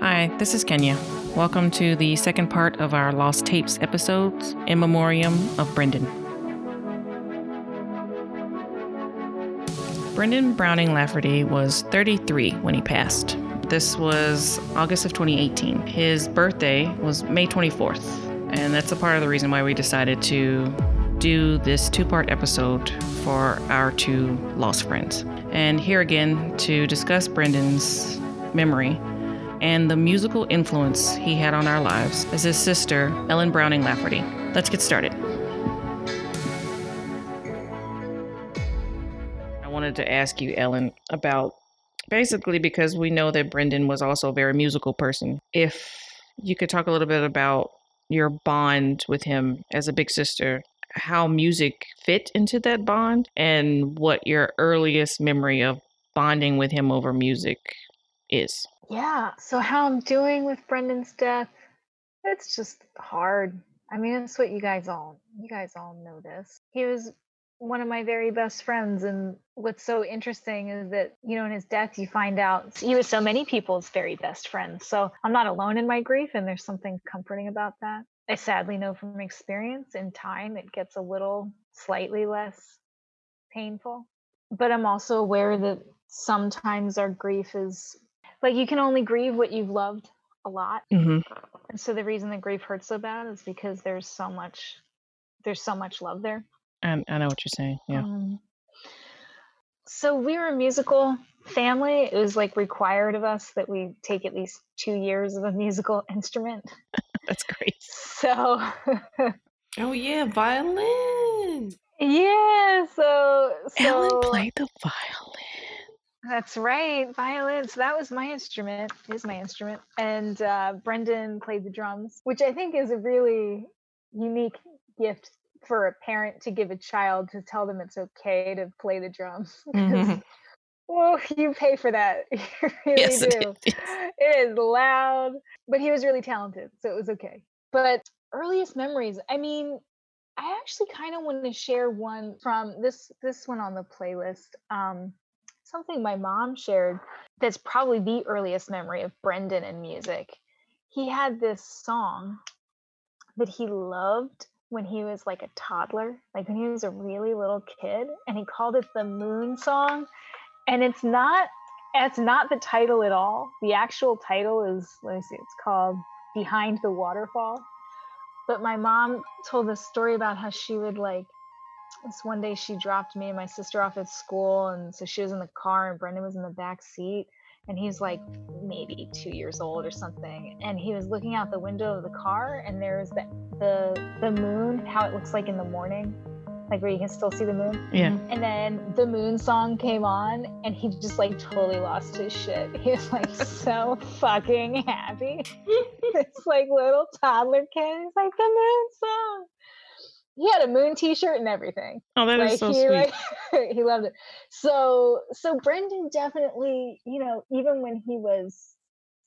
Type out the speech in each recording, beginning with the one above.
Hi, this is Kenya. Welcome to the second part of our Lost Tapes episodes in memoriam of Brendan. Brendan Browning Lafferty was 33 when he passed. This was August of 2018. His birthday was May 24th, and that's a part of the reason why we decided to do this two part episode for our two lost friends. And here again to discuss Brendan's memory and the musical influence he had on our lives as his sister, Ellen Browning Lafferty. Let's get started. I wanted to ask you, Ellen, about basically because we know that Brendan was also a very musical person. If you could talk a little bit about your bond with him as a big sister, how music fit into that bond, and what your earliest memory of bonding with him over music is. Yeah. So how I'm doing with Brendan's death, it's just hard. I mean, it's what you guys all you guys all know this. He was one of my very best friends and what's so interesting is that you know in his death you find out he was so many people's very best friends so i'm not alone in my grief and there's something comforting about that i sadly know from experience in time it gets a little slightly less painful but i'm also aware that sometimes our grief is like you can only grieve what you've loved a lot Mm-hmm. and so the reason the grief hurts so bad is because there's so much there's so much love there I, I know what you're saying. Yeah. um, so we were a musical family it was like required of us that we take at least two years of a musical instrument That's great. so Oh yeah, violin. yeah so so Ellen played the violin. That's right, violin. So that was my instrument, is my instrument. And uh, Brendan played the drums, which I think is a really unique gift for a parent to give a child to tell them it's okay to play the drums. Mhm. Well, you pay for that. You really Yes, it do. is. It is loud, but he was really talented, so it was okay. But earliest memories, I mean, I actually kind of want to share one from this this one on the playlist. Um, something my mom shared that's probably the earliest memory of Brendan and music. He had this song that he loved when he was like a toddler, like when he was a really little kid, and he called it the Moon Song. And it's not it's not the title at all. The actual title is let me see, it's called Behind the Waterfall. But my mom told this story about how she would like this one day she dropped me and my sister off at school and so she was in the car and Brendan was in the back seat and he's like maybe two years old or something and he was looking out the window of the car and there was the the, the moon how it looks like in the morning like where you can still see the moon. Yeah. Mm-hmm. and then the moon song came on and he just like totally lost his shit. He was like so fucking happy. This like little toddler kid he's like the moon song he had a moon t-shirt and everything. Oh, that is like so he sweet. like he loved it. So so brendan definitely you know even when he was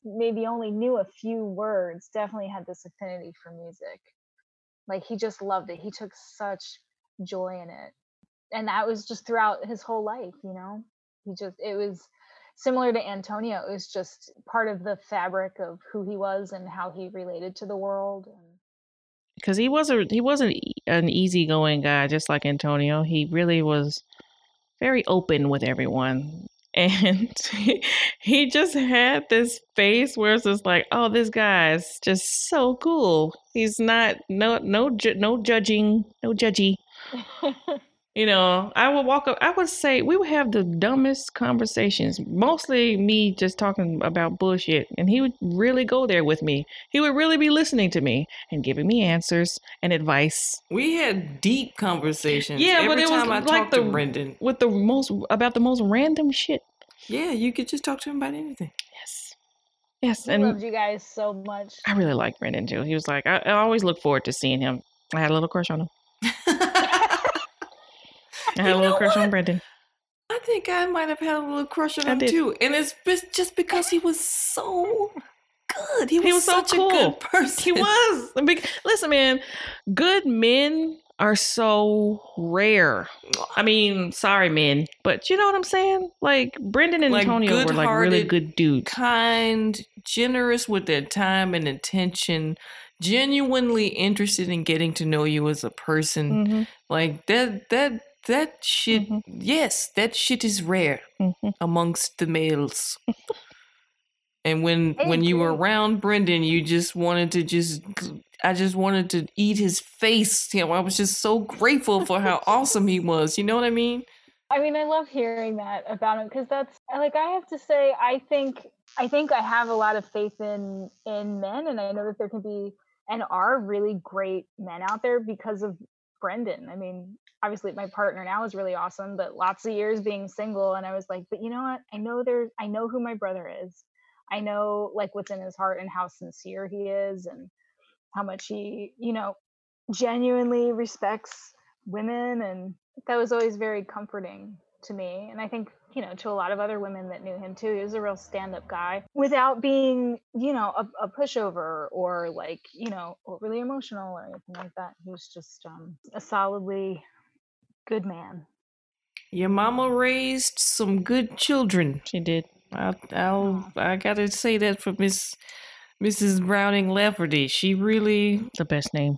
maybe only knew a few words definitely had this affinity for music. Like he just loved it. He took such joy in it. And that was just throughout his whole life you know? He just it was similar to antonio. It was just part of the fabric of who he was and how he related to the world and because he wasn't he wasn't an easygoing guy just like Antonio. He really was very open with everyone, and he just had this face where it's just like, oh, this guy's just so cool. He's not no no no judging, no judgy. You know, I would walk up. I would say we would have the dumbest conversations. Mostly me just talking about bullshit, and he would really go there with me. He would really be listening to me and giving me answers and advice We had deep conversations. Yeah, every but it was time I like talked the- to Brendan. with the most about the most random shit. Yeah, you could just talk to him about anything. Yes, yes, he and loved you guys so much I really like Brendan too. He was like, I, I always look forward to seeing him. I had a little crush on him. I had You a little crush on what? Brendan. I think I might have had a little crush on I him did. too, and it's just because he was so good. He was, He was so such cool. a good person. He was. Listen, man, good men are so rare. I mean, sorry, men, but you know what I'm saying? Like Brendan and Like, Antonio were like really good-hearted, dudes. kind, generous with their time and attention, genuinely interested in getting to know you as a person. Mhm, Like that that that shit Mhm. yes, that shit is rare mhm. amongst the males. and when I when you were around Brendan, you just wanted to just I just wanted to eat his face. You know, I was just so grateful for how awesome he was. You know what I mean? I mean, I love hearing that about him because that's like I have to say, I think I think I have a lot of faith in in men, and I know that there can be and are really great men out there because of Brendan. I mean, obviously my partner now is really awesome, but lots of years being single, and I was like, but you know what? I know there's I know who my brother is. I know like what's in his heart and how sincere he is, and how much he, you know, genuinely respects women and that was always very comforting to me and i think you know to a lot of other women that knew him too he was a real stand-up guy without being you know a, a pushover or like you know overly emotional or anything like that he was just um, a solidly good man Your mama raised some good children. She did. I, I'll, oh. I gotta say that for Miss Mrs. Browning Lafferty. She really The best name.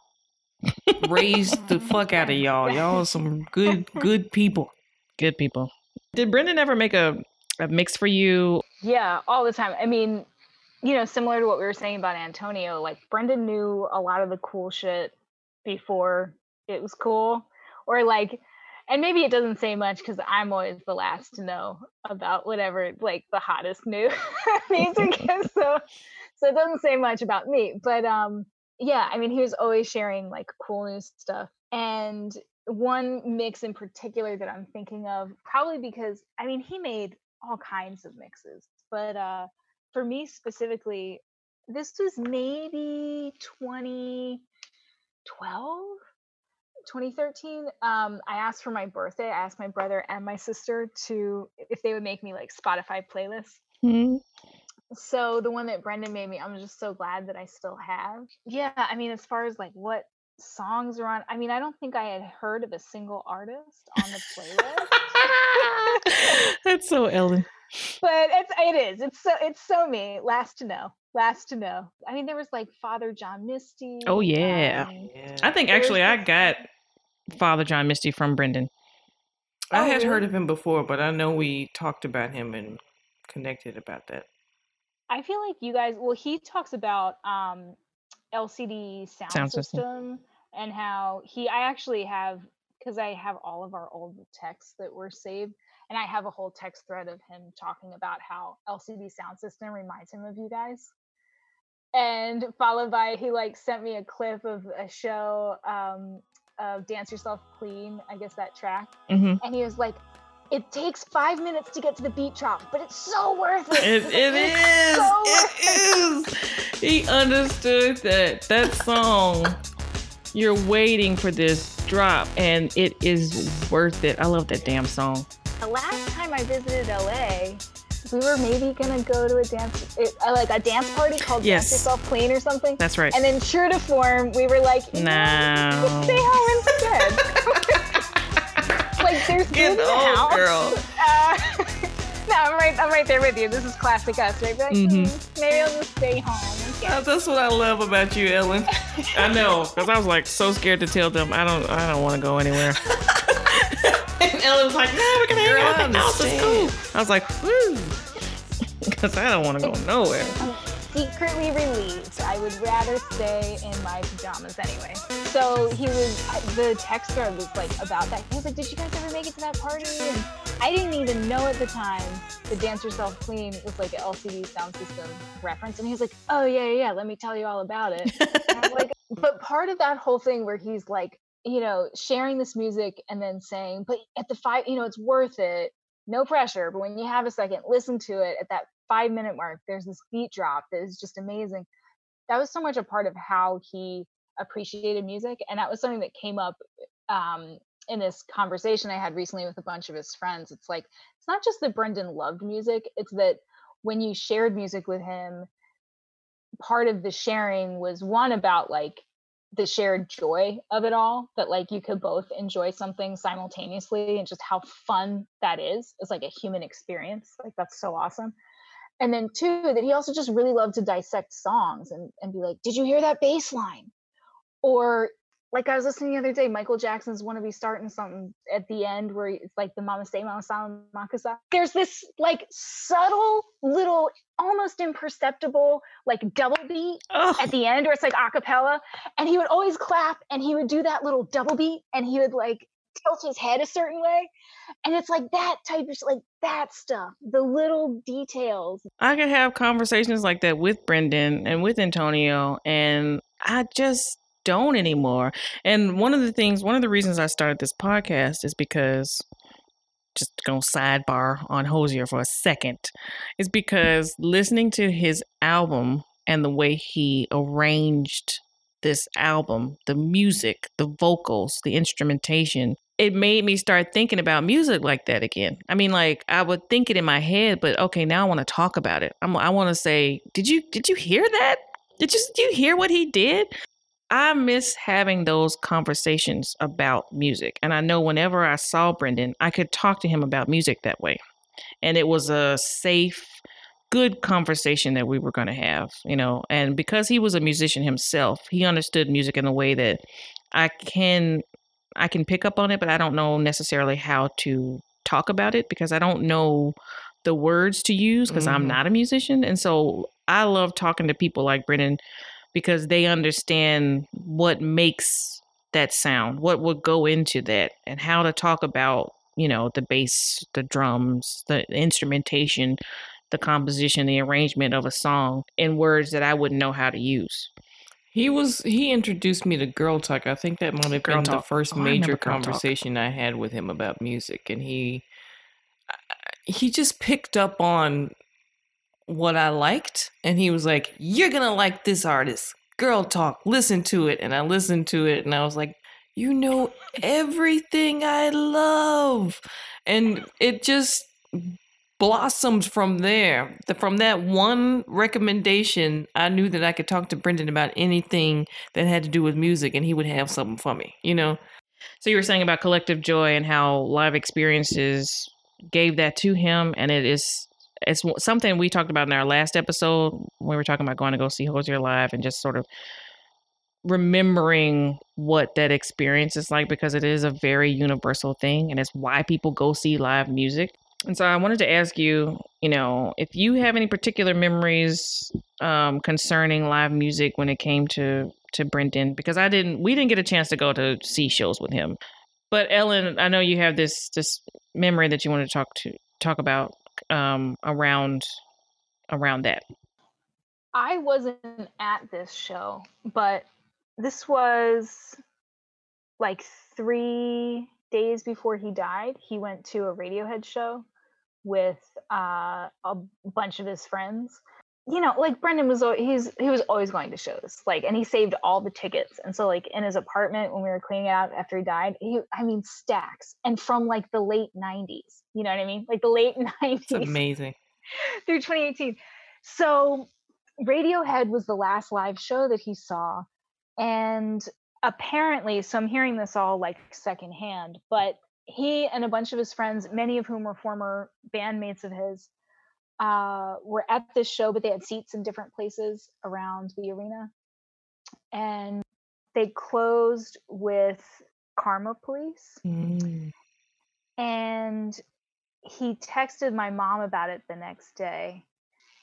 raised the fuck out of y'all. Y'all are some good, good people. Good people. Did Brendan ever make a, a mix for you? Yeah, all the time. I mean, you know, similar to what we were saying about Antonio, like Brendan knew a lot of the cool shit before it was cool. Or like and maybe it doesn't say much because I'm always the last to know about whatever like the hottest new music is. So so it doesn't say much about me. But um yeah, I mean he was always sharing like cool new stuff. And one mix in particular that I'm thinking of, probably because I mean he made all kinds of mixes, but uh for me specifically, this was maybe 2012 2013 um i asked for my birthday i asked my brother and my sister to if they would make me like spotify playlists Hmm? so the one that brendan made me i'm just so glad that i still have yeah i mean as far as like what songs are on i mean i don't think i had heard of a single artist on the playlist That's so Ellen. but it's it is it's so it's so me last to know last to know i mean there was like father john misty Oh, yeah. um, I think There was actually I got Father John Misty from Brendan. I Oh, had heard of him before, but I know we talked about him and connected about that. I feel like you guys. Well, he talks about um, LCD sound, Sound system. system. and how he. I actually have because I have all of our old texts that were saved, and I have a whole text thread of him talking about how LCD sound system reminds him of you guys. And followed by he like sent me a clip of a show um, of Dance Yourself Clean. I guess that track, hmm and he was like. It takes five minutes to get to the beat drop, but it's so worth it. It, it is. so It is. He understood that that song. You're waiting for this drop, and it is worth it. I love that damn song. The last time I visited LA, we were maybe gonna go to a dance, it, uh, like a dance party called Yes. Dance Yourself Clean or something. That's right. And then, true to form, we were like, No. could stay home instead. like, there's Get the old, house. girl. Uh, no, I'm right. I'm right there with you. This is classic us, right? Like, Mhm. "Hmm, maybe I'll just stay home. Uh, That's what I love about you, Ellen. I know, because I was like so scared to tell them I don't. I don't want to go anywhere. and Ellen was like, "No, we're gonna hang out I at the house. It's understand. cool." I was like, "Woo," because I don't want to go nowhere. secretly relieved. I would rather stay in my pajamas anyway. So he was, the text thread was like about that. He was like, Did you guys ever make it to that party? And I didn't even know at the time the Dance Yourself Clean was like an LCD sound system reference. And he was like, Oh, yeah, yeah, yeah, let me tell you all about it. Like, but part of that whole thing where he's like, you know, sharing this music and then saying, but at the five, you know, it's worth it. No pressure. But when you have a second, listen to it at that five minute mark. There's this beat drop that is just amazing. That was so much a part of how he appreciated music. And that was something that came up um, in this conversation I had recently with a bunch of his friends. It's like, it's not just that Brendan loved music, it's that when you shared music with him, part of the sharing was one about like the shared joy of it all that like you could both enjoy something simultaneously and just how fun that is is like a human experience like that's so awesome and then two that he also just really loved to dissect songs and, and be like did you hear that bass line or like I was listening the other day, Michael Jackson's "Wanna Be Starting Something" at the end, where it's like the "Mama Say Mama Sa Makasa." There's this like subtle little, almost imperceptible like double beat Oh, at the end, where it's like a cappella, and he would always clap, and he would do that little double beat, and he would like tilt his head a certain way, and it's like that type of like that stuff, the little details. I can have conversations like that with Brendan and with Antonio, and I just don't anymore. And one of the things, one of the reasons I started this podcast is because, just gonna sidebar on Hozier for a second, is because listening to his album and the way he arranged this album, the music, the vocals, the instrumentation, it made me start thinking about music like that again. I mean, like I would think it in my head, but okay, now I want to talk about it. I'm, I want to say, did you did you hear that? Did you did you hear what he did? I miss having those conversations about music, and I know whenever I saw Brendan, I could talk to him about music that way, and it was a safe, good conversation that we were going to have, you know. And because he was a musician himself, he understood music in a way that I can I can pick up on it, but I don't know necessarily how to talk about it because I don't know the words to use because I'm Mhm. not a musician. And so I love talking to people like Brennan because they understand what makes that sound, what would go into that, and how to talk about, you know, the bass, the drums, the instrumentation, the composition, the arrangement of a song in words that I wouldn't know how to use. He was he introduced me to Girl Talk. I think that might have Girl been the first Oh, I major Talk. conversation I had with him about music and he he just picked up on what I liked and he was like, "You're going to like this artist. Girl Talk. Listen to it." And I listened to it and I was like, "You know everything I love." And it just blossomed from there. The, from that one recommendation, I knew that I could talk to Brendan about anything that had to do with music, and he would have something for me. You know, So you were saying about collective joy and how live experiences gave that to him, and it is it's something we talked about in our last episode when we were talking about going to go see Hozier live and just sort of remembering what that experience is like because it is a very universal thing and it's why people go see live music. And so I wanted to ask you, you know, if you have any particular memories um, concerning live music when it came to to Brendan, because I didn't, we didn't get a chance to go to see shows with him. But Ellen, I know you have this this memory that you want to talk to talk about um, around around that. I wasn't at this show, but this was like three days before he died. He went to a Radiohead show with uh, a bunch of his friends. You know, like Brendan was, he's he was always going to shows, like, and he saved all the tickets. And so, like, in his apartment when we were cleaning it out after he died, he, I mean, stacks, and from like the late '90s. You know what I mean? Like the late it's '90s amazing. through 2018. So Radiohead was the last live show that he saw. And apparently, so I'm hearing this all like secondhand, but he and a bunch of his friends, many of whom were former bandmates of his, uh, were at this show, but they had seats in different places around the arena. And they closed with Karma Police Mm. and he texted my mom about it the next day.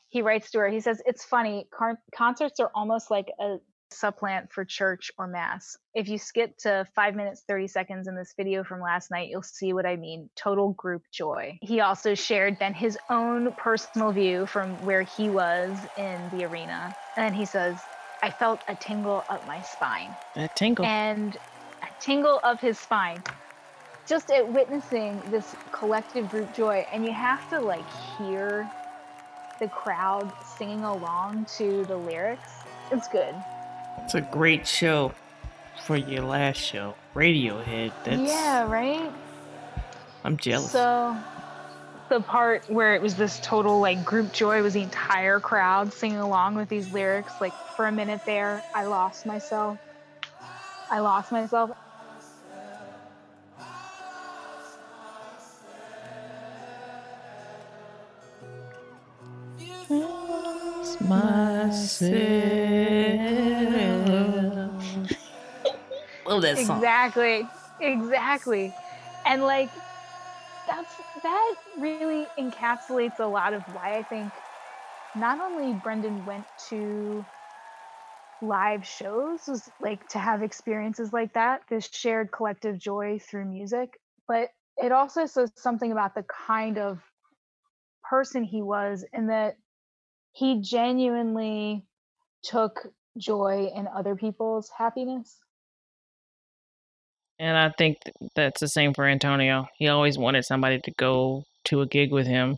He writes to her, he says, It's funny, car- concerts are almost like a supplant for church or mass. If you skip to five minutes, 30 seconds in this video from last night, you'll see what I mean total group joy. He also shared then his own personal view from where he was in the arena. And he says, I felt a tingle up my spine That tingle. and a tingle of his spine just at witnessing this collective group joy and you have to like hear the crowd singing along to the lyrics it's good It's a great show for your last show, Radiohead. That's yeah right I'm jealous. so the part where it was this total like group joy was the entire crowd singing along with these lyrics like for a minute there i lost myself I lost myself. myself. Love that song. Exactly. Exactly. And like that's that really encapsulates a lot of why I think not only Brendan went to live shows was like to have experiences like that, this shared collective joy through music, but it also says something about the kind of person he was in that he genuinely took joy in other people's happiness. And I think that's the same for Antonio. He always wanted somebody to go to a gig with him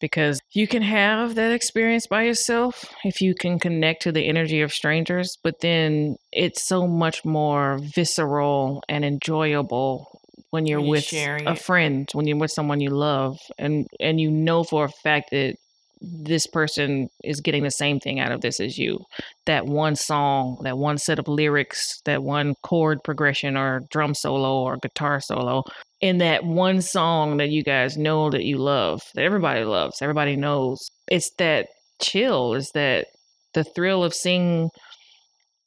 because you can have that experience by yourself if you can connect to the energy of strangers, but then it's so much more visceral and enjoyable when you're When you're with a friend, when you're with someone you love and and you know for a fact that this person is getting the same thing out of this as you. That one song, that one set of lyrics, that one chord progression or drum solo or guitar solo in that one song that you guys know that you love, that everybody loves, everybody knows. It's that chill, is that the thrill of seeing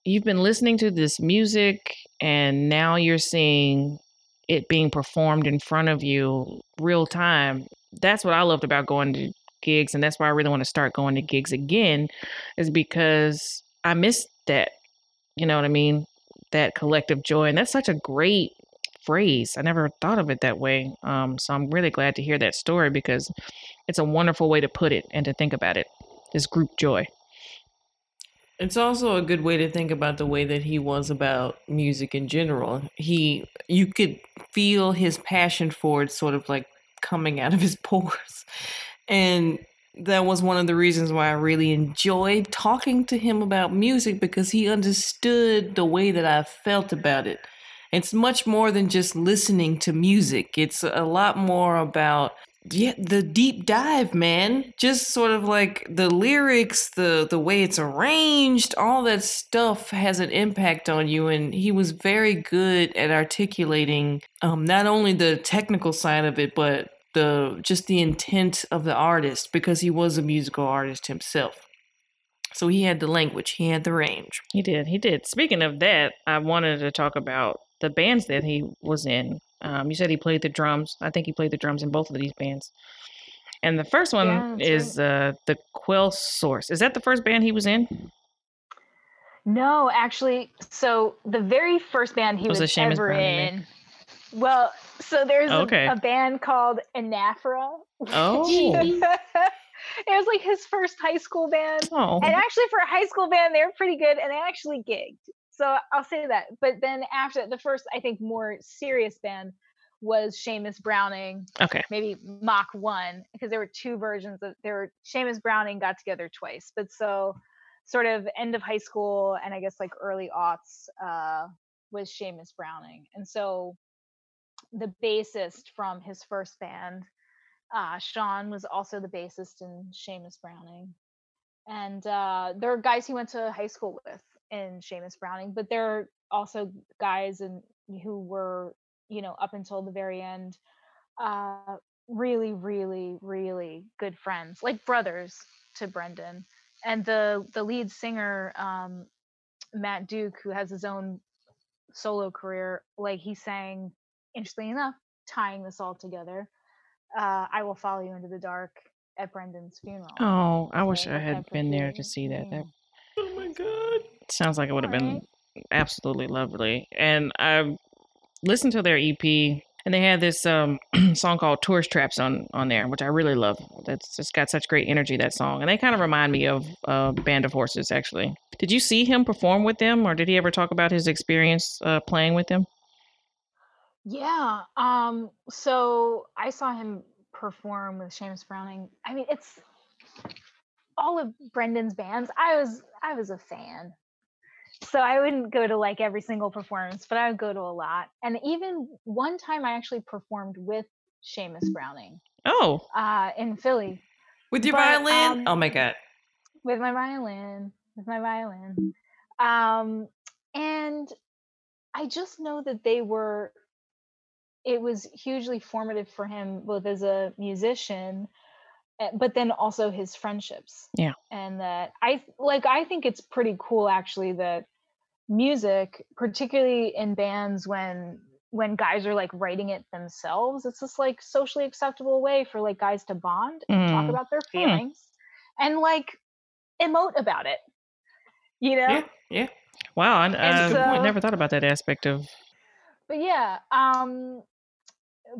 you've been listening to this music and now you're seeing it being performed in front of you real time. That's what I loved about going to gigs and that's why I really want to start going to gigs again is because I missed that. You know what I mean? That collective joy and that's such a great phrase. I never thought of it that way. Um, so I'm really glad to hear that story because it's a wonderful way to put it and to think about it. This group joy. It's also a good way to think about the way that he was about music in general. He you could feel his passion for it sort of like coming out of his pores. And that was one of the reasons why I really enjoyed talking to him about music because he understood the way that I felt about it. It's much more than just listening to music. It's a lot more about yeah, the deep dive, man. Just sort of like the lyrics, the the way it's arranged, all that stuff has an impact on you. And he was very good at articulating um, not only the technical side of it, but the just the intent of the artist because he was a musical artist himself. So he had the language, he had the range. He did. He did. Speaking of that, I wanted to talk about the bands that he was in. Um, you said he played the drums. I think he played the drums in both of these bands. And the first one Yeah, that's is uh, the Quell Source. Is that the first band he was in? No, actually, so the very first band he Was was, it ever Brown, you in. Well, so there's a- Okay. a, band called Anaphora. Oh. it was like his first high school band. Oh, And actually, for a high school band, they were pretty good and they actually gigged. So I'll say that. But then after the first, I think, more serious band was Seamus Browning, okay. maybe Mach 1, because there were two versions of there were Seamus Browning got together twice. But so sort of end of high school and I guess like early aughts uh, was Seamus Browning. And so the bassist from his first band, uh, Sean, was also the bassist in Seamus Browning. And uh, there are guys he went to high school with in Seamus Browning, but there are also guys and who were, you know, up until the very end, uh, really, really, really good friends, like brothers to Brendan. And the the lead singer, um, Matt Duke, who has his own solo career, like he sang, interestingly enough, tying this all together. Uh, I will follow you into the dark at Brendan's funeral. Oh, I wish I had been there to see that. That. Oh my god. sounds like it would have been Alright. absolutely lovely. And I listened to their EP, and they had this um, song called "Tourist Traps" on on there, which I really love. That's just got such great energy that song, and they kind of remind me of uh, Band of Horses. Actually, did you see him perform with them, or did he ever talk about his experience uh, playing with them? Yeah. Um, so I saw him perform with Seamus Browning. I mean, it's all of Brendan's bands. I was I was a fan. So I wouldn't go to like every single performance, but I would go to a lot. And even one time I actually performed with Seamus Browning Oh, uh, in Philly With your But, violin? um, oh my god. with my violin, with my violin. Um, and I just know that they were it was hugely formative for him both as a musician eh, but then also his friendships. Yeah. And that I like I think it's pretty cool actually that music particularly in bands when when guys are like writing it themselves it's this like socially acceptable way for like guys to bond and talk Mm. about their Hmm. feelings and like emote about it you know Yeah, yeah. Wow, I, And uh, I never thought about that aspect of. but yeah um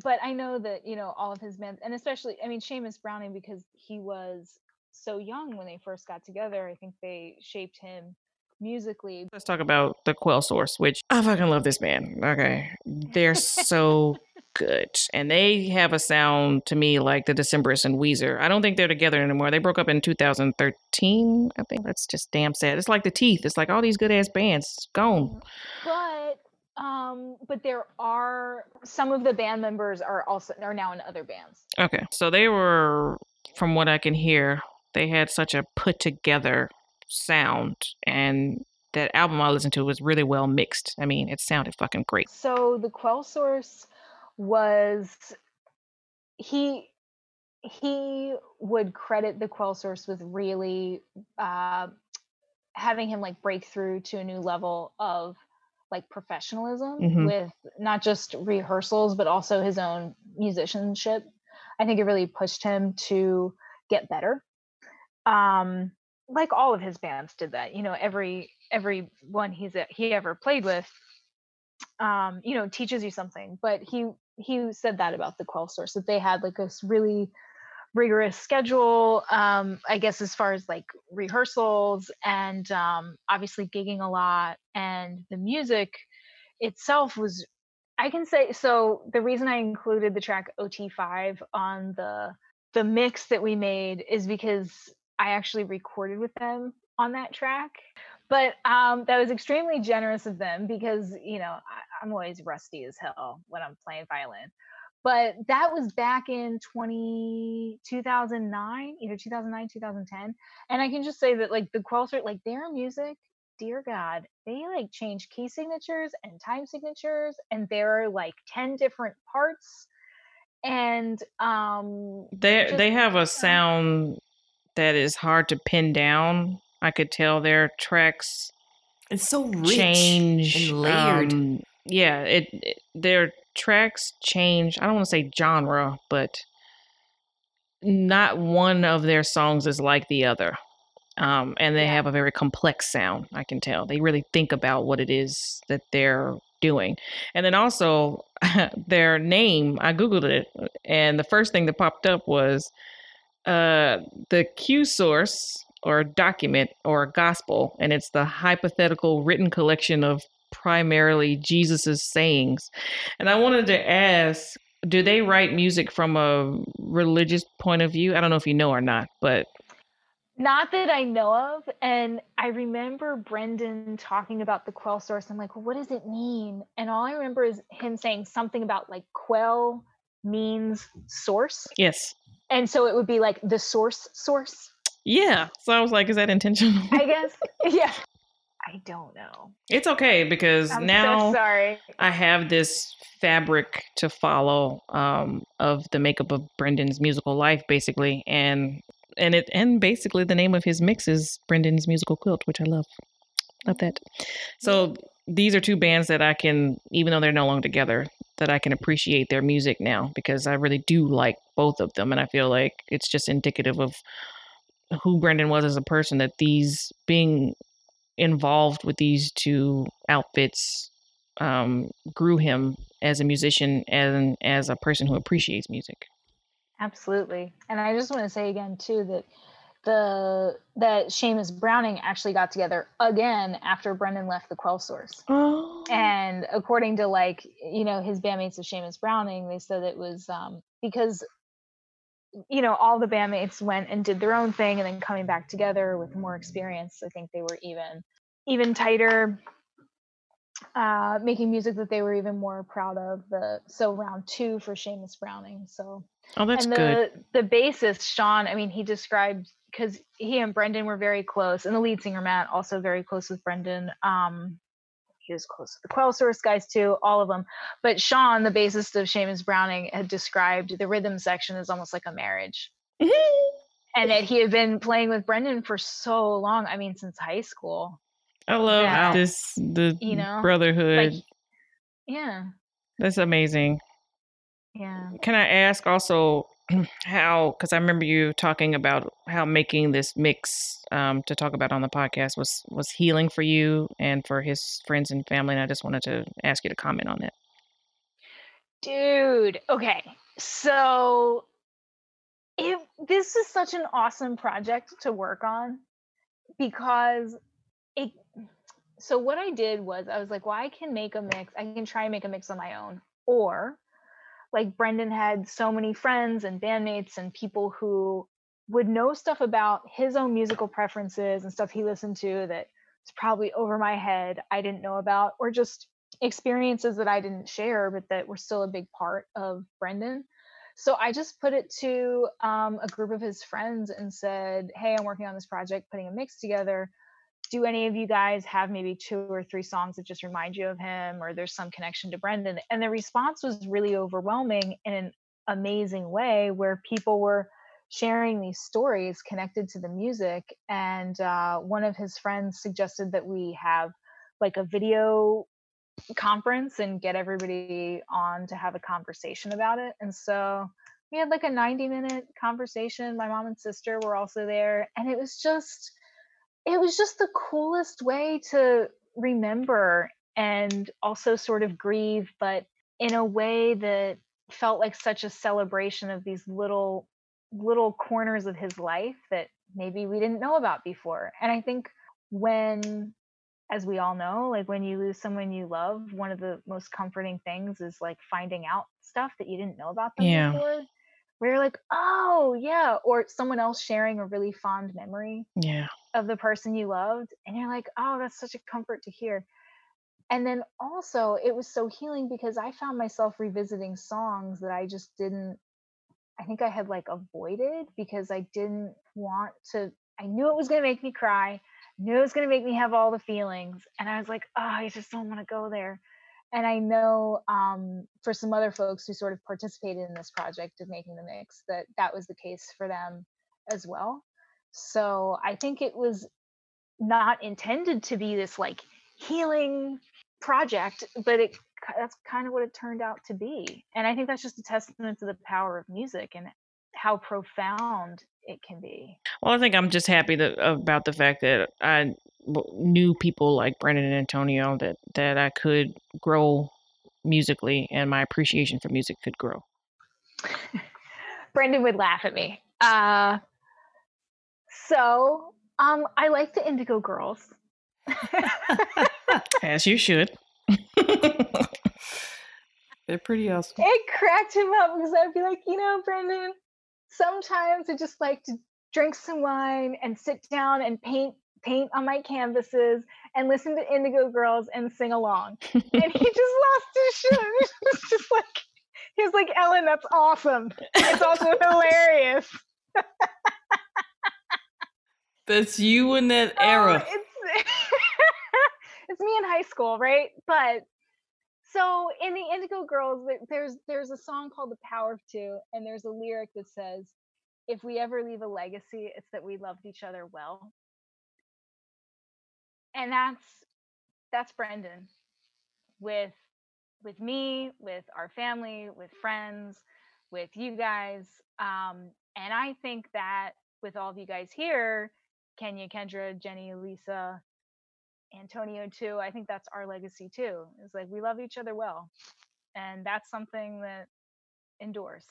but i know that you know all of his bands and especially i mean Seamus browning because he was so young when they first got together i think they shaped him musically Let's talk about the Quell Source, which I fucking love this band. Okay, they're so good, and they have a sound to me like the Decemberists and Weezer. I don't think they're together anymore. They broke up in 2013. I think that's just damn sad. It's like the Teeth. It's like all these good ass bands gone. Mm-hmm. but um but there are some of the band members are also are now in other bands Okay, so they were, from what I can hear, they had such a put together sound, and that album I listened to was really well mixed. I mean, it sounded fucking great. so the quell source was he he would credit the quell source with really uh having him like break through to a new level of like professionalism Mhm. with not just rehearsals but also his own musicianship i think it really pushed him to get better um like all of his bands did that you know every every one he's a, he ever played with um you know teaches you something but he he said that about the quell source that they had like this really rigorous schedule um i guess as far as like rehearsals and um obviously gigging a lot and the music itself was i can say so the reason i included the track ot5 on the the mix that we made is because i actually recorded with them on that track but um that was extremely generous of them because you know I, i'm always rusty as hell when i'm playing violin but that was back in 20 2009 either 2009 2010 and i can just say that like the quelser like their music dear god they like change key signatures and time signatures and there are like 10 different parts and um They just- they have a sound that is hard to pin down. I could tell their tracks It's so rich change and layered. um, yeah, it, it their tracks change. I don't want to say genre, but not one of their songs is like the other. Um, and they Yeah. have a very complex sound. I can tell they really think about what it is that they're doing. And then also their name. I googled it, and the first thing that popped up was uh, the Q source or document or gospel, and it's the hypothetical written collection of primarily Jesus's sayings. And I wanted to ask, do they write music from a religious point of view? I don't know if you know or not, but Not that I know of. And I remember Brendan talking about the quell source. I'm like, well, what does it mean? And all I remember is him saying something about like quell means source. yes. And so it would be like the source source, Yeah. So I was like, is that intentional? I guess. yeah. I don't know. it's okay because I'm now so sorry. I have this fabric to follow um, of the makeup of Brendan's musical life, basically, and and it and basically the name of his mix is Brendan's musical quilt, which I love, love that. So these are two bands that I can, even though they're no longer together, that I can appreciate their music now because I really do like both of them, and I feel like it's just indicative of who Brendan was as a person. That these being involved with these two outfits um, grew him as a musician and as a person who appreciates music. Absolutely. And I just want to say again too that the that Seamus Browning actually got together again after Brendan left the Quell Source. Oh, And according to like, you know, his bandmates of Seamus Browning, they said it was um because you know, all the bandmates went and did their own thing and then coming back together with more experience, I think they were even even tighter uh making music that they were even more proud of the so round two for Seamus Browning so oh, that's and the good. the bassist Sean, I mean, he described because he and Brendan were very close, and the lead singer Matt also very close with Brendan. Um, he was close to the Quell Source guys too, all of them. But Sean, the bassist of Seamus Browning, had described the rhythm section as almost like a marriage. and that he had been playing with Brendan for so long. I mean, since high school. I love Yeah. this the You know, brotherhood. Like, yeah, That's amazing. yeah. Can I ask also how? Because I remember you talking about how making this mix um, to talk about on the podcast was was healing for you and for his friends and family. And I just wanted to ask you to comment on that. Dude, okay. So it this is such an awesome project to work on because it so what I did was I was like, well, I can make a mix. I can try and make a mix on my own. Or like Brendan had so many friends and bandmates and people who would know stuff about his own musical preferences and stuff he listened to that was probably over my head I didn't know about, or just experiences that I didn't share, but that were still a big part of Brendan. So I just put it to um, a group of his friends and said, Hey, I'm working on this project, putting a mix together. Do any of you guys have maybe two or three songs that just remind you of him, or there's some connection to Brendan? And the response was really overwhelming in an amazing way where people were sharing these stories connected to the music. And uh, one of his friends suggested that we have like a video conference and get everybody on to have a conversation about it. And so we had like a 90 minute conversation. My mom and sister were also there. And it was just, it was just the coolest way to remember and also sort of grieve, but in a way that felt like such a celebration of these little, little corners of his life that maybe we didn't know about before. And I think when as we all know, like when you lose someone you love, one of the most comforting things is like finding out stuff that you didn't know about them Yeah. before. Where you're like, oh yeah, or someone else sharing a really fond memory Yeah. of the person you loved, and you're like, oh, that's such a comfort to hear. And then also, it was so healing because I found myself revisiting songs that I just didn't, I think I had like avoided because I didn't want to, I knew it was going to make me cry, knew it was going to make me have all the feelings. And I was like, oh, I just don't want to go there. And I know um, for some other folks who sort of participated in this project of making the mix that that was the case for them as well. So I think it was not intended to be this like healing project, but it that's kind of what it turned out to be. And I think that's just a testament to the power of music and how profound it can be. Well, I think I'm just happy that about the fact that I knew people like Brendan and Antonio that that I could grow musically and my appreciation for music could grow. Brendan would laugh at me. Uh, so um, I like the Indigo Girls. As you should. They're pretty awesome. it cracked him up because I'd be like, you know, Brendan, sometimes I just like to drink some wine and sit down and paint paint on my canvases and listen to Indigo Girls and sing along. and he just lost his shit. He was just like he was like, Ellen, that's awesome. It's also hilarious. That's you in that Oh, era. it's it's me in high school, right? But so in the Indigo Girls, there's there's a song called "The Power of Two, and there's a lyric that says, "If we ever leave a legacy, it's that we loved each other well." And that's that's Brendan with with me, with our family, with friends, with you guys, um, and I think that with all of you guys here, Kenya, Kendra, Jenny, Lisa, Antonio too. I think that's our legacy too. It's like we love each other well. And that's something that endures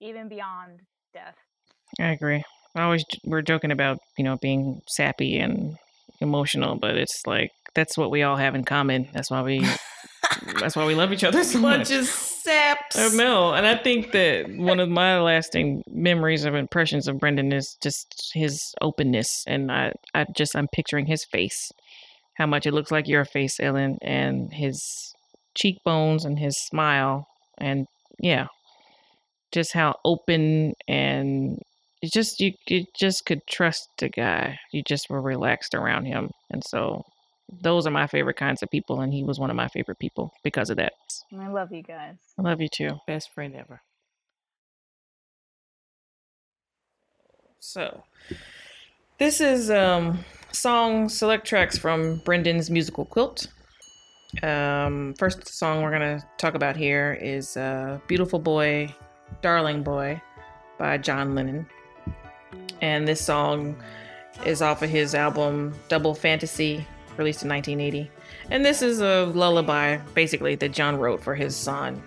even beyond death. I agree. I always we're joking about you know being sappy and emotional, but it's like that's what we all have in common. That's why we that's why we love each other so much. Bunch saps. I know, and I think that one of my lasting memories of impressions of Brendan is just his openness, and I, I just I'm picturing his face, how much it looks like your face, Ellen, and his cheekbones and his smile, and yeah, just how open and it just you you just could trust the guy. You just were relaxed around him, and so those are my favorite kinds of people, and he was one of my favorite people because of that. I love you guys. I love you too. Best friend ever. So, this is um, song select tracks from Brendan's musical quilt. Um, first song we're gonna talk about here is uh, "Beautiful Boy, Darling Boy" by John Lennon, and this song is off of his album Double Fantasy, released in 1980. And this is a lullaby, basically, that John wrote for his son,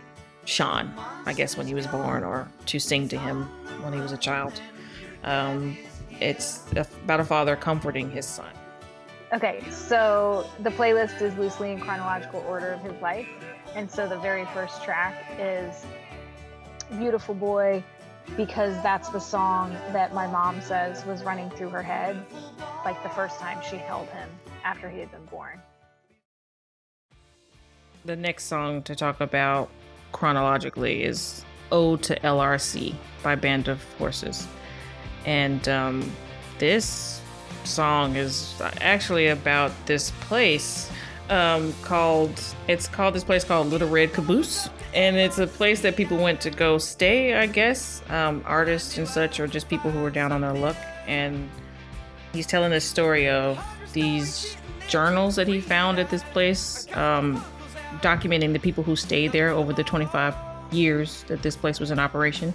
Sean, I guess when he was born, or to sing to him when he was a child. Um, it's about a father comforting his son. Okay, so the playlist is loosely in chronological order of his life. And so the very first track is Beautiful Boy, because that's the song that my mom says was running through her head like the first time she held him after he had been born. The next song to talk about chronologically is Ode to LRC by Band of Horses. And um, this song is actually about this place um, called, it's called this place called Little Red Caboose and it's a place that people went to go stay, I guess, um, artists and such, or just people who were down on their luck. And he's telling the story of these journals that he found at this place, um, documenting the people who stayed there over the 25 years that this place was in operation.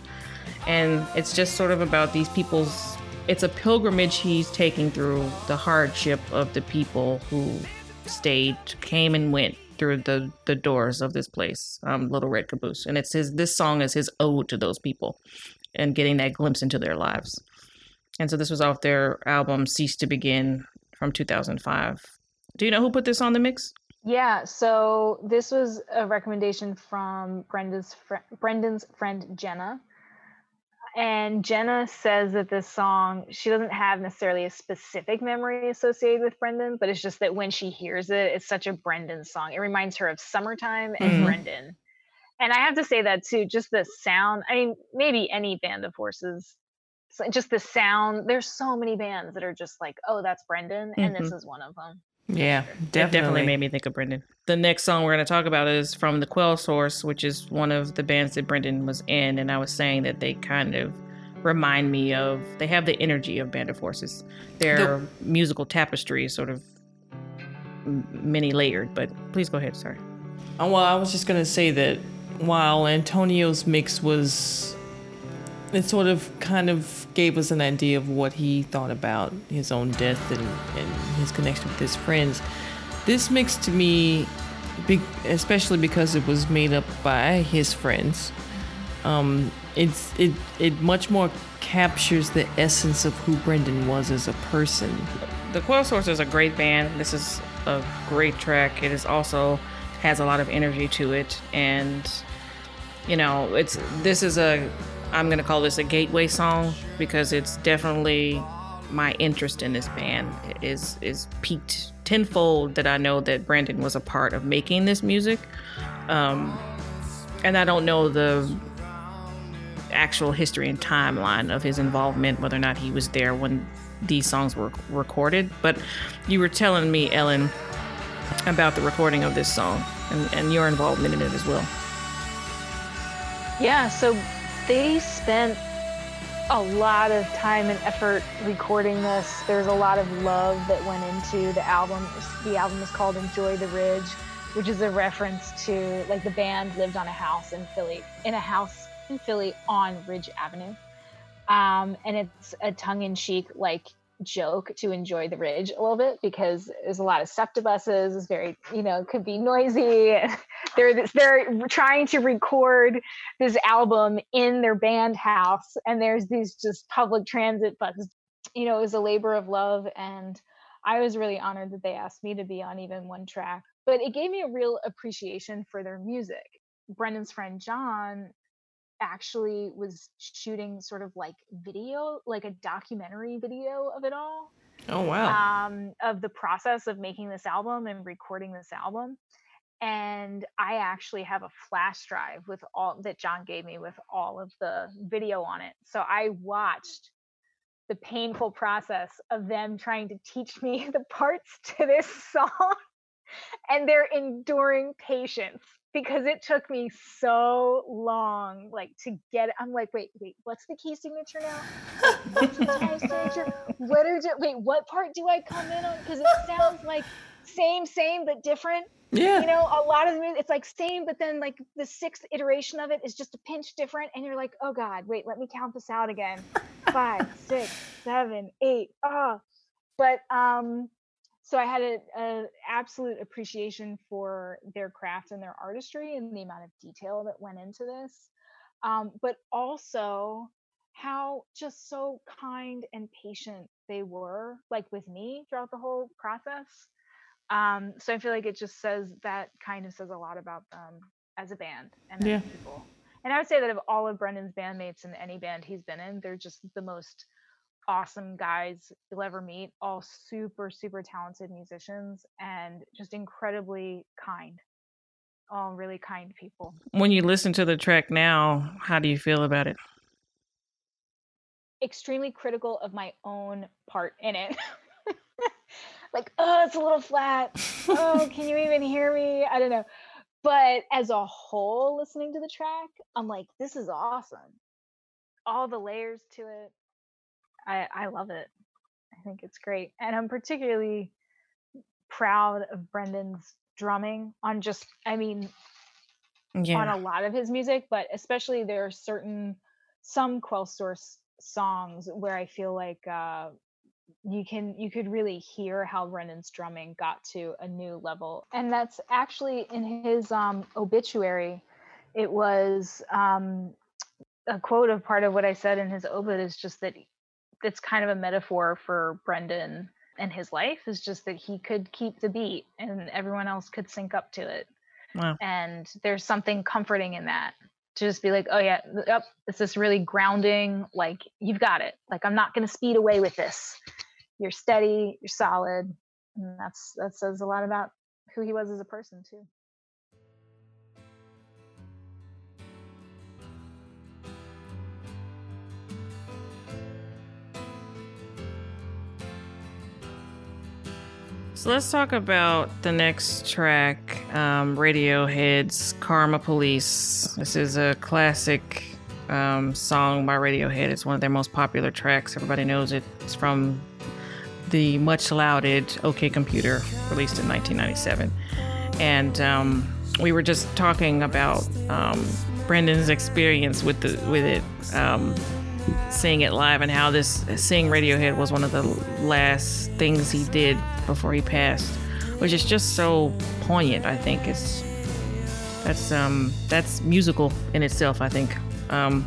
And it's just sort of about these people's, it's a pilgrimage he's taking through the hardship of the people who stayed, came and went through the the doors of this place, um, Little Red Caboose, and it's his. This song is his ode to those people, and getting that glimpse into their lives. And so this was off their album "Cease to Begin" from 2005. Do you know who put this on the mix? Yeah, so this was a recommendation from Brenda's fr- Brendan's friend Jenna. And Jenna says that this song, she doesn't have necessarily a specific memory associated with Brendan, but it's just that when she hears it, it's such a Brendan song. It reminds her of summertime and mm-hmm. Brendan. And I have to say that too, just the sound. I mean, maybe any band of horses, just the sound. There's so many bands that are just like, oh, that's Brendan. And mm-hmm. this is one of them. Yeah, definitely. It definitely made me think of Brendan. The next song we're going to talk about is from the Quell Source, which is one of the bands that Brendan was in. And I was saying that they kind of remind me of, they have the energy of Band of Horses. Their the- musical tapestry is sort of many layered, but please go ahead. Sorry. Uh, well, I was just going to say that while Antonio's mix was it sort of kind of gave us an idea of what he thought about his own death and, and his connection with his friends. This mix to me, especially because it was made up by his friends, um, it's it it much more captures the essence of who Brendan was as a person. The Quell Source is a great band. This is a great track. It is also has a lot of energy to it, and you know, it's this is a I'm gonna call this a gateway song because it's definitely my interest in this band is is peaked tenfold that I know that Brandon was a part of making this music, um, and I don't know the actual history and timeline of his involvement, whether or not he was there when these songs were recorded. But you were telling me, Ellen, about the recording of this song and, and your involvement in it as well. Yeah, so they spent a lot of time and effort recording this. There's a lot of love that went into the album. The album is called Enjoy the Ridge, which is a reference to like the band lived on a house in Philly, in a house in Philly on Ridge Avenue. Um, and it's a tongue in cheek, like joke to enjoy the ridge a little bit because there's a lot of SEPTA buses. It's very, you know, could be noisy. they're they're trying to record this album in their band house, and there's these just public transit buses. You know, it was a labor of love, and I was really honored that they asked me to be on even one track. But it gave me a real appreciation for their music. Brendan's friend John actually was shooting sort of like video, like a documentary video of it all. Oh wow. Um, of the process of making this album and recording this album. And I actually have a flash drive with all that John gave me with all of the video on it. So I watched the painful process of them trying to teach me the parts to this song and their enduring patience because it took me so long like to get it. I'm like, wait, wait, what's the key signature now? what's the time signature? What are wait, what part do I come in on? Because it sounds like same, same, but different. Yeah. You know, a lot of the music, it's like same, but then like the sixth iteration of it is just a pinch different. And you're like, oh God, wait, let me count this out again. Five, six, seven, eight. Oh. But um, so I had an absolute appreciation for their craft and their artistry and the amount of detail that went into this, um, but also how just so kind and patient they were, like with me throughout the whole process. Um, so I feel like it just says that kind of says a lot about them as a band and yeah. as people. And I would say that of all of Brendan's bandmates in any band he's been in, they're just the most awesome guys you'll ever meet, all super, super talented musicians and just incredibly kind. All really kind people. When you listen to the track now, how do you feel about it? Extremely critical of my own part in it. like, oh, it's a little flat. Oh, can you even hear me? I don't know. But as a whole, listening to the track, I'm like, this is awesome. All the layers to it, I, I love it. I think it's great. And I'm particularly proud of Brendan's drumming on just, I mean, yeah. on a lot of his music, but especially there are certain, some Quell Source songs where I feel like uh, you can you could really hear how Brendan's drumming got to a new level. And that's actually in his um, obituary. It was um, a quote of part of what I said in his obit is just that it's kind of a metaphor for Brendan and his life is just that he could keep the beat and everyone else could sync up to it. Wow. And there's something comforting in that to just be like, oh yeah, yep, it's this really grounding, like you've got it. Like I'm not gonna speed away with this. You're steady, you're solid. And that's that says a lot about who he was as a person too. Let's talk about the next track um, Radiohead's Karma Police. This is a classic um, song by Radiohead. It's one of their most popular tracks. Everybody knows it. It's from the much lauded OK Computer, released in 1997. And um, we were just talking about um, Brendan's experience with the with it um, seeing it live and how this seeing Radiohead was one of the last things he did before he passed, which is just so poignant. I think it's that's um that's musical in itself. I think, um,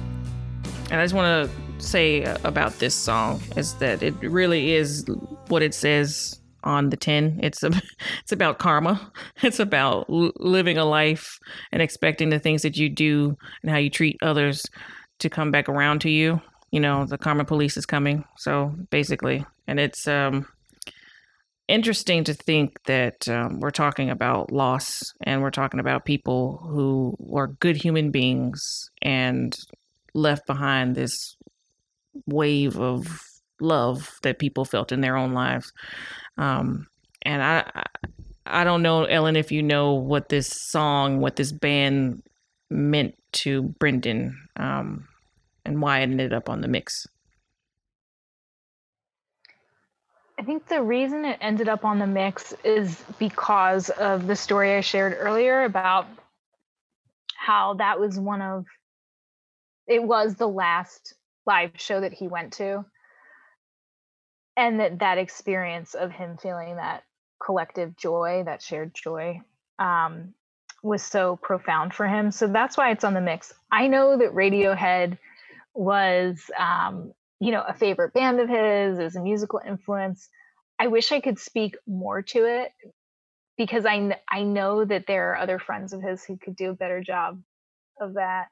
and I just want to say about this song is that it really is what it says on the tin. It's a, it's about karma. It's about l- living a life and expecting the things that you do and how you treat others to come back around to you. You know, the karma police is coming. So basically, and it's um interesting to think that um, we're talking about loss and we're talking about people who were good human beings and left behind this wave of love that people felt in their own lives. Um, and I, I don't know, Ellen, if you know what this song, what this band meant to Brendan, um, and why it ended up on the mix. I think the reason it ended up on the mix is because of the story I shared earlier about how that was one of it was the last live show that he went to and that that experience of him feeling that collective joy that shared joy um, was so profound for him so that's why it's on the mix i know that radiohead was um, you know, a favorite band of his, as a musical influence. I wish I could speak more to it because I I know that there are other friends of his who could do a better job of that.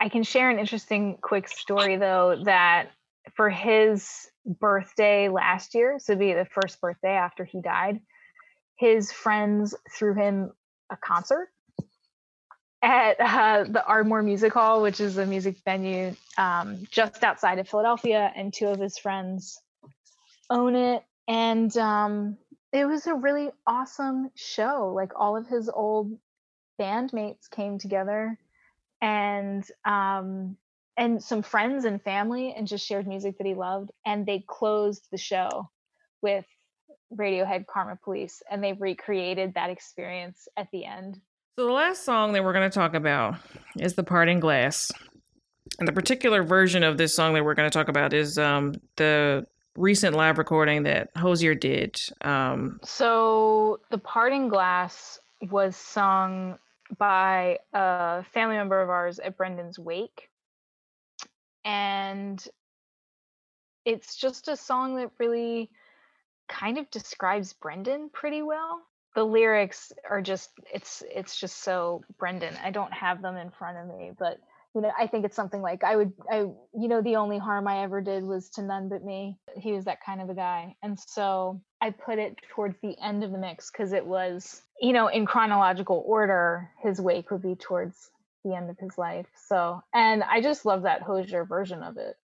I can share an interesting quick story though that for his birthday last year, so be the first birthday after he died, his friends threw him a concert at uh, the Ardmore Music Hall, which is a music venue um, just outside of Philadelphia, and two of his friends own it. And um, it was a really awesome show. Like all of his old bandmates came together, and um, and some friends and family, and just shared music that he loved. And they closed the show with Radiohead Karma Police, and they recreated that experience at the end. So the last song that we're going to talk about is "The Parting Glass," and the particular version of this song that we're going to talk about is um, the recent live recording that Hozier did. Um, so "The Parting Glass" was sung by a family member of ours at Brendan's wake, and it's just a song that really kind of describes Brendan pretty well. The lyrics are just it's it's just so Brendan. I don't have them in front of me, but you know, I think it's something like I would I you know, the only harm I ever did was to none but me. He was that kind of a guy. And so I put it towards the end of the mix because it was, you know, in chronological order, his wake would be towards the end of his life. So and I just love that Hozier version of it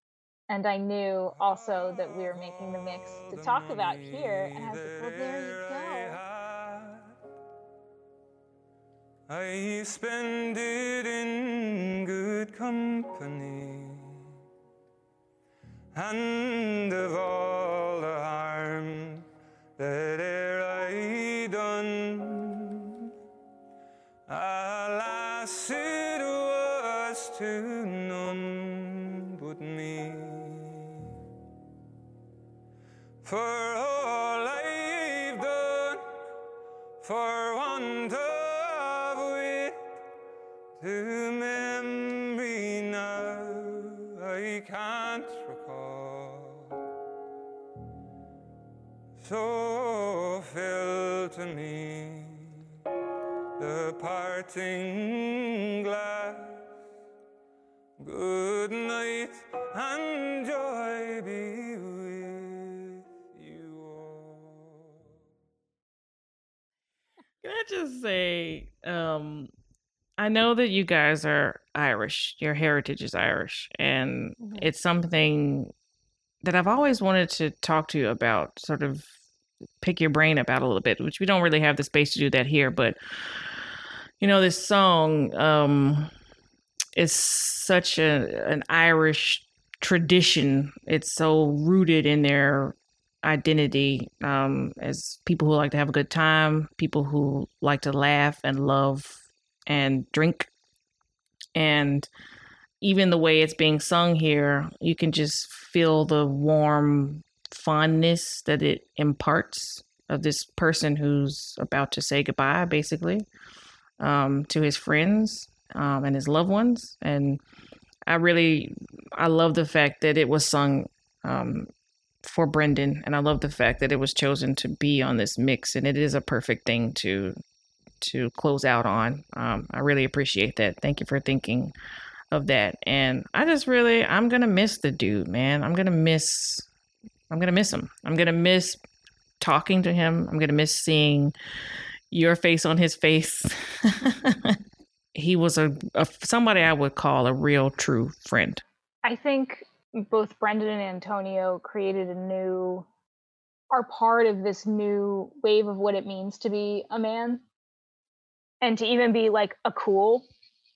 and I knew also that we were making the mix to talk about here, and I was like, well, there you go. I spend it in good company, and of all the harm that to memory now I can't recall. So fell to me the parting glass. Good night and joy be with you all. Can I just say, um, I know that you guys are Irish. Your heritage is Irish, and Mhm. it's something that I've always wanted to talk to you about. Sort of pick your brain about a little bit, which we don't really have the space to do that here. But you know, this song um, is such a an Irish tradition. It's so rooted in their identity um, as people who like to have a good time, people who like to laugh and love and drink. And even the way it's being sung here, you can just feel the warm fondness that it imparts of this person who's about to say goodbye, basically, um, to his friends um, and his loved ones. And I really, I love the fact that it was sung um, for Brendan, and I love the fact that it was chosen to be on this mix, and it is a perfect thing to to close out on. Um, I really appreciate that. Thank you for thinking of that, and I just really, I'm gonna miss the dude, man. I'm gonna miss, I'm gonna miss him. I'm gonna miss talking to him. I'm gonna miss seeing your face on his face. he was a, a somebody I would call a real true friend. I think both Brendan and Antonio created a new, are part of this new wave of what it means to be a man and to even be like a cool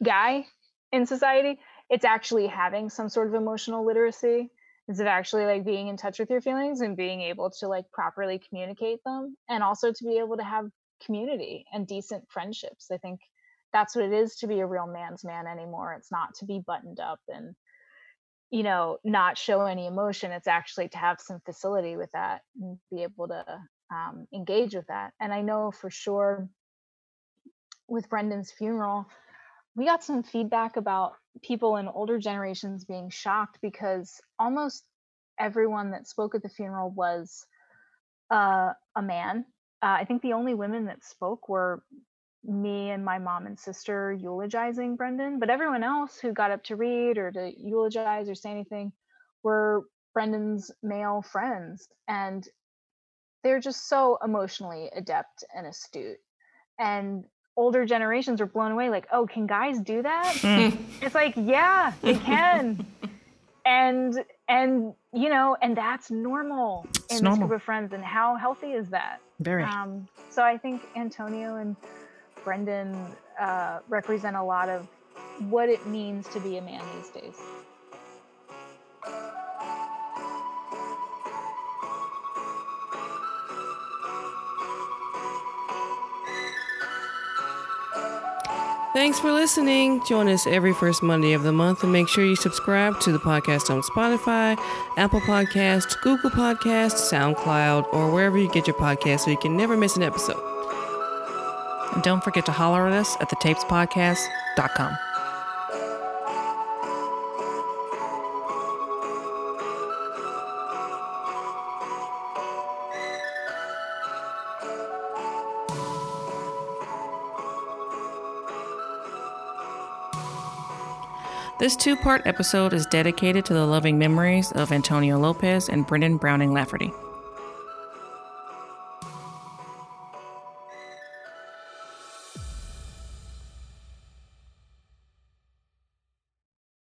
guy in society. It's actually having some sort of emotional literacy. Is of actually like being in touch with your feelings and being able to like properly communicate them and also to be able to have community and decent friendships. I think that's what it is to be a real man's man anymore. It's not to be buttoned up and you know not show any emotion it's actually to have some facility with that and be able to um, engage with that and i know for sure with brendan's funeral we got some feedback about people in older generations being shocked because almost everyone that spoke at the funeral was uh, a man uh, i think the only women that spoke were me and my mom and sister eulogizing Brendan, but everyone else who got up to read or to eulogize or say anything were Brendan's male friends. And they're just so emotionally adept and astute. And older generations were blown away like oh can guys do that? Mm. it's like yeah they can. And and you know and that's normal in It's this group of friends and how healthy is that? Very. um, so i think antonio and brendan uh, represent a lot of what it means to be a man these days Thanks for listening. Join us every first Monday of the month and make sure you subscribe to the podcast on Spotify, Apple Podcasts, Google Podcasts, SoundCloud, or wherever you get your podcasts so you can never miss an episode. And don't forget to holler at us at thetapespodcast.com. This two part episode is dedicated to the loving memories of Antonio Lopez and Brendan Browning Lafferty.